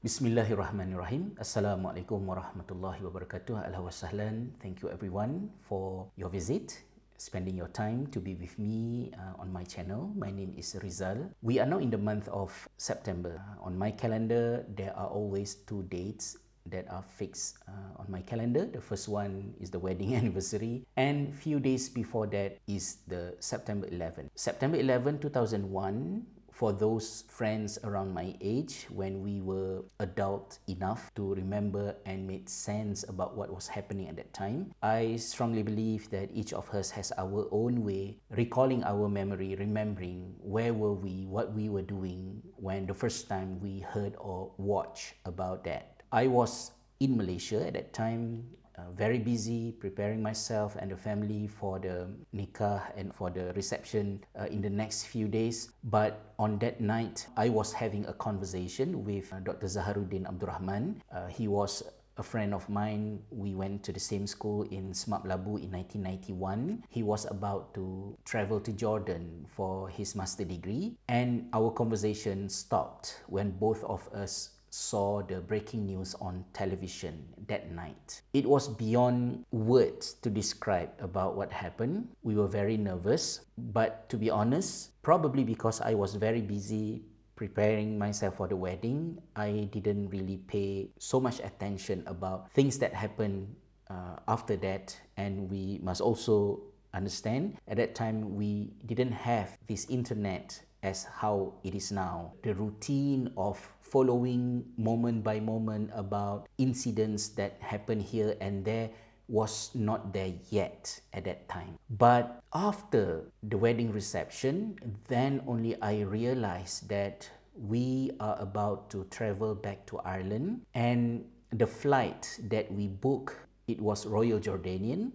Bismillahirrahmanirrahim. Assalamualaikum warahmatullahi wabarakatuh. Sahlan. Thank you everyone for your visit, spending your time to be with me uh, on my channel. My name is Rizal. We are now in the month of September. On my calendar, there are always two dates that are fixed uh, on my calendar. The first one is the wedding anniversary, and few days before that is the September 11. September 11, 2001 for those friends around my age when we were adult enough to remember and make sense about what was happening at that time. I strongly believe that each of us has our own way recalling our memory, remembering where were we, what we were doing when the first time we heard or watched about that. I was in Malaysia at that time uh, very busy preparing myself and the family for the nikah and for the reception uh, in the next few days. But on that night, I was having a conversation with uh, Dr. Zaharuddin Abdurrahman. Uh, he was a friend of mine. We went to the same school in SMAP Labu in 1991. He was about to travel to Jordan for his master degree, and our conversation stopped when both of us saw the breaking news on television that night. It was beyond words to describe about what happened. We were very nervous, but to be honest, probably because I was very busy preparing myself for the wedding, I didn't really pay so much attention about things that happened uh, after that. And we must also understand at that time we didn't have this internet as how it is now. The routine of following moment by moment about incidents that happen here and there was not there yet at that time. But after the wedding reception, then only I realized that we are about to travel back to Ireland and the flight that we booked it was Royal Jordanian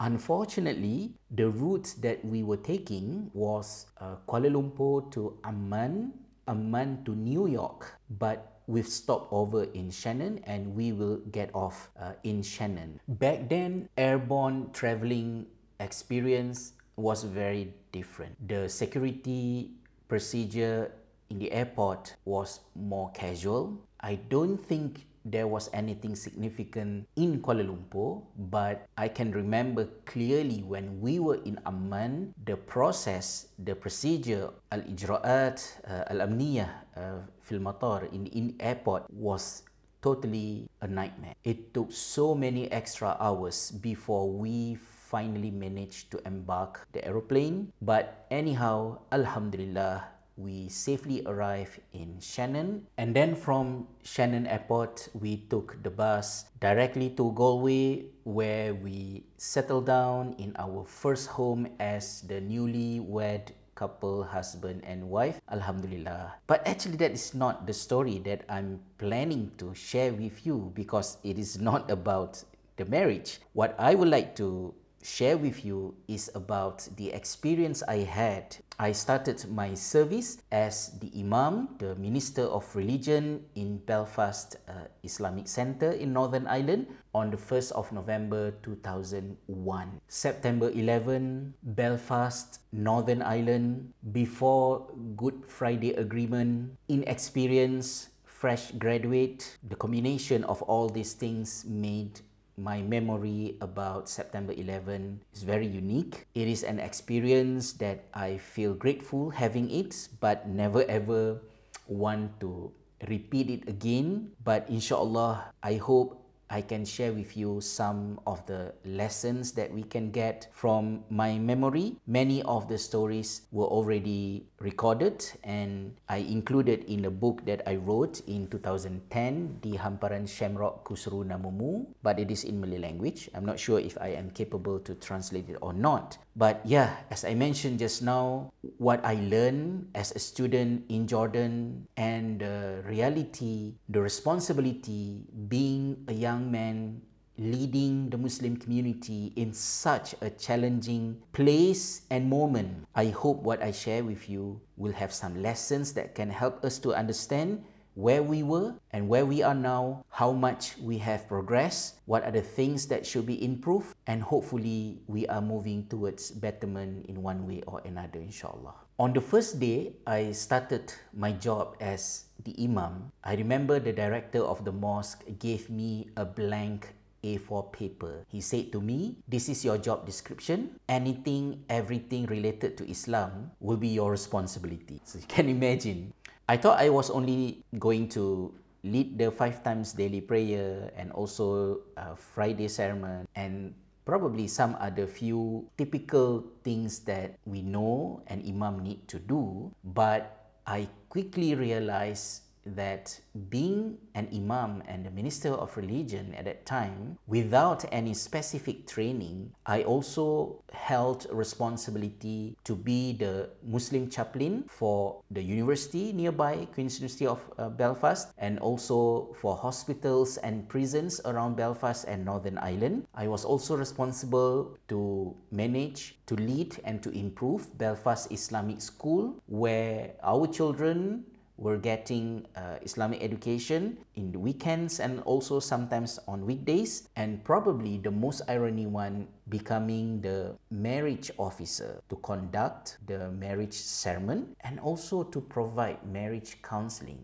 Unfortunately, the route that we were taking was uh, Kuala Lumpur to Amman, Amman to New York, but we've stopped over in Shannon and we will get off uh, in Shannon. Back then, airborne traveling experience was very different. The security procedure in the airport was more casual. I don't think there was anything significant in Kuala Lumpur, but I can remember clearly when we were in Amman, the process, the procedure, al-ijra'at, uh, al-amniyah, uh, fil matar, in, in airport was totally a nightmare. It took so many extra hours before we finally managed to embark the aeroplane. But anyhow, Alhamdulillah, we safely arrived in Shannon. And then from Shannon Airport, we took the bus directly to Galway, where we settled down in our first home as the newly wed couple, husband and wife. Alhamdulillah. But actually, that is not the story that I'm planning to share with you because it is not about the marriage. What I would like to share with you is about the experience I had. I started my service as the Imam, the Minister of Religion in Belfast uh, Islamic Center in Northern Ireland on the 1st of November 2001. September 11, Belfast, Northern Ireland, before Good Friday Agreement, inexperienced, fresh graduate, the combination of all these things made my memory about September 11 is very unique. It is an experience that I feel grateful having it, but never ever want to repeat it again. But inshallah, I hope I can share with you some of the lessons that we can get from my memory. Many of the stories were already recorded and I included in a book that I wrote in 2010, Di Hamparan Shamrock Kuseru Namamu, but it is in Malay language. I'm not sure if I am capable to translate it or not. But yeah, as I mentioned just now, what I learned as a student in Jordan and the reality, the responsibility being a young man leading the Muslim community in such a challenging place and moment. I hope what I share with you will have some lessons that can help us to understand where we were and where we are now, how much we have progressed, what are the things that should be improved, and hopefully we are moving towards betterment in one way or another, inshallah. On the first day, I started my job as the imam. I remember the director of the mosque gave me a blank A4 paper. He said to me, This is your job description. Anything, everything related to Islam will be your responsibility. So you can imagine. I thought I was only going to lead the five times daily prayer and also a Friday sermon and probably some other few typical things that we know an imam need to do but I quickly realized that being an imam and a minister of religion at that time, without any specific training, I also held responsibility to be the Muslim chaplain for the university nearby, Queen's University of uh, Belfast, and also for hospitals and prisons around Belfast and Northern Ireland. I was also responsible to manage, to lead, and to improve Belfast Islamic School, where our children were getting uh, Islamic education in the weekends and also sometimes on weekdays, and probably the most irony one becoming the marriage officer to conduct the marriage sermon and also to provide marriage counseling,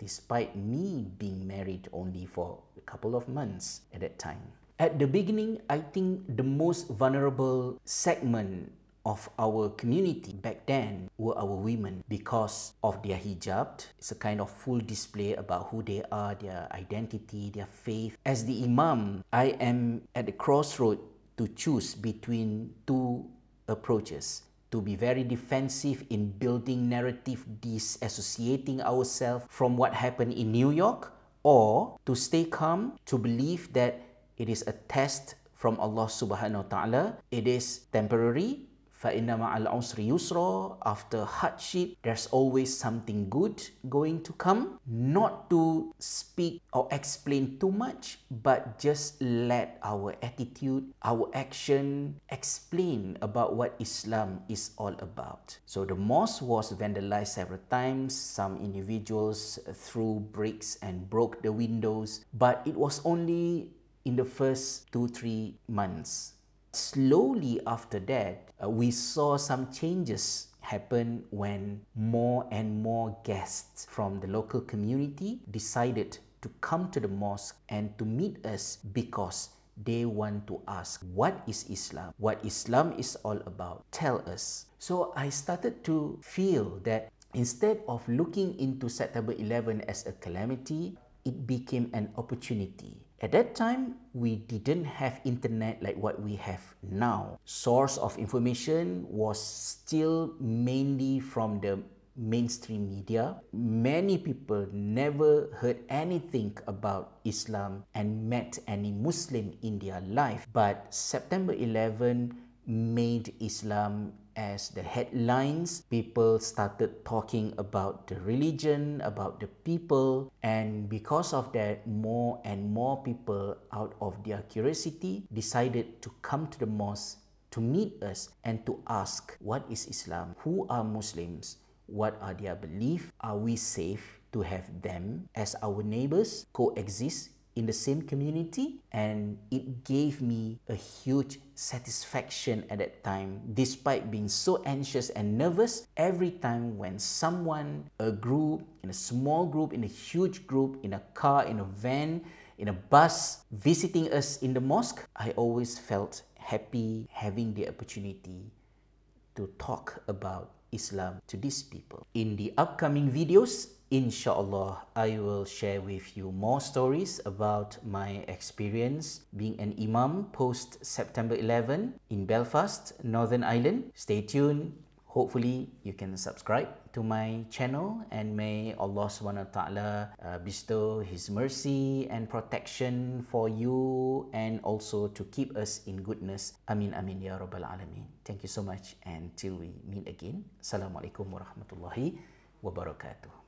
despite me being married only for a couple of months at that time. At the beginning, I think the most vulnerable segment of our community back then were our women because of their hijab. It's a kind of full display about who they are, their identity, their faith. As the imam, I am at the crossroad to choose between two approaches. To be very defensive in building narrative, disassociating ourselves from what happened in New York, or to stay calm, to believe that it is a test from Allah subhanahu wa ta'ala. It is temporary, فَإِنَّ مَعَ الْعُسْرِ يُسْرًا After hardship, there's always something good going to come. Not to speak or explain too much, but just let our attitude, our action explain about what Islam is all about. So the mosque was vandalized several times. Some individuals threw bricks and broke the windows, but it was only in the first two, three months Slowly after that, uh, we saw some changes happen when more and more guests from the local community decided to come to the mosque and to meet us because they want to ask what is Islam, what Islam is all about. Tell us. So I started to feel that instead of looking into September 11 as a calamity, it became an opportunity At that time, we didn't have internet like what we have now. Source of information was still mainly from the mainstream media. Many people never heard anything about Islam and met any Muslim in their life. But September 11 made Islam as the headlines, people started talking about the religion, about the people, and because of that, more and more people, out of their curiosity, decided to come to the mosque to meet us and to ask what is Islam, who are Muslims, what are their beliefs, are we safe to have them as our neighbors? Coexist in the same community and it gave me a huge satisfaction at that time despite being so anxious and nervous every time when someone a group in a small group in a huge group in a car in a van in a bus visiting us in the mosque i always felt happy having the opportunity to talk about islam to these people in the upcoming videos Inshallah, I will share with you more stories about my experience being an imam post September 11 in Belfast, Northern Ireland. Stay tuned. Hopefully, you can subscribe to my channel and may Allah SWT uh, bestow His mercy and protection for you and also to keep us in goodness. Amin, amin, ya Rabbal Alameen. Thank you so much and till we meet again. Assalamualaikum warahmatullahi wabarakatuh.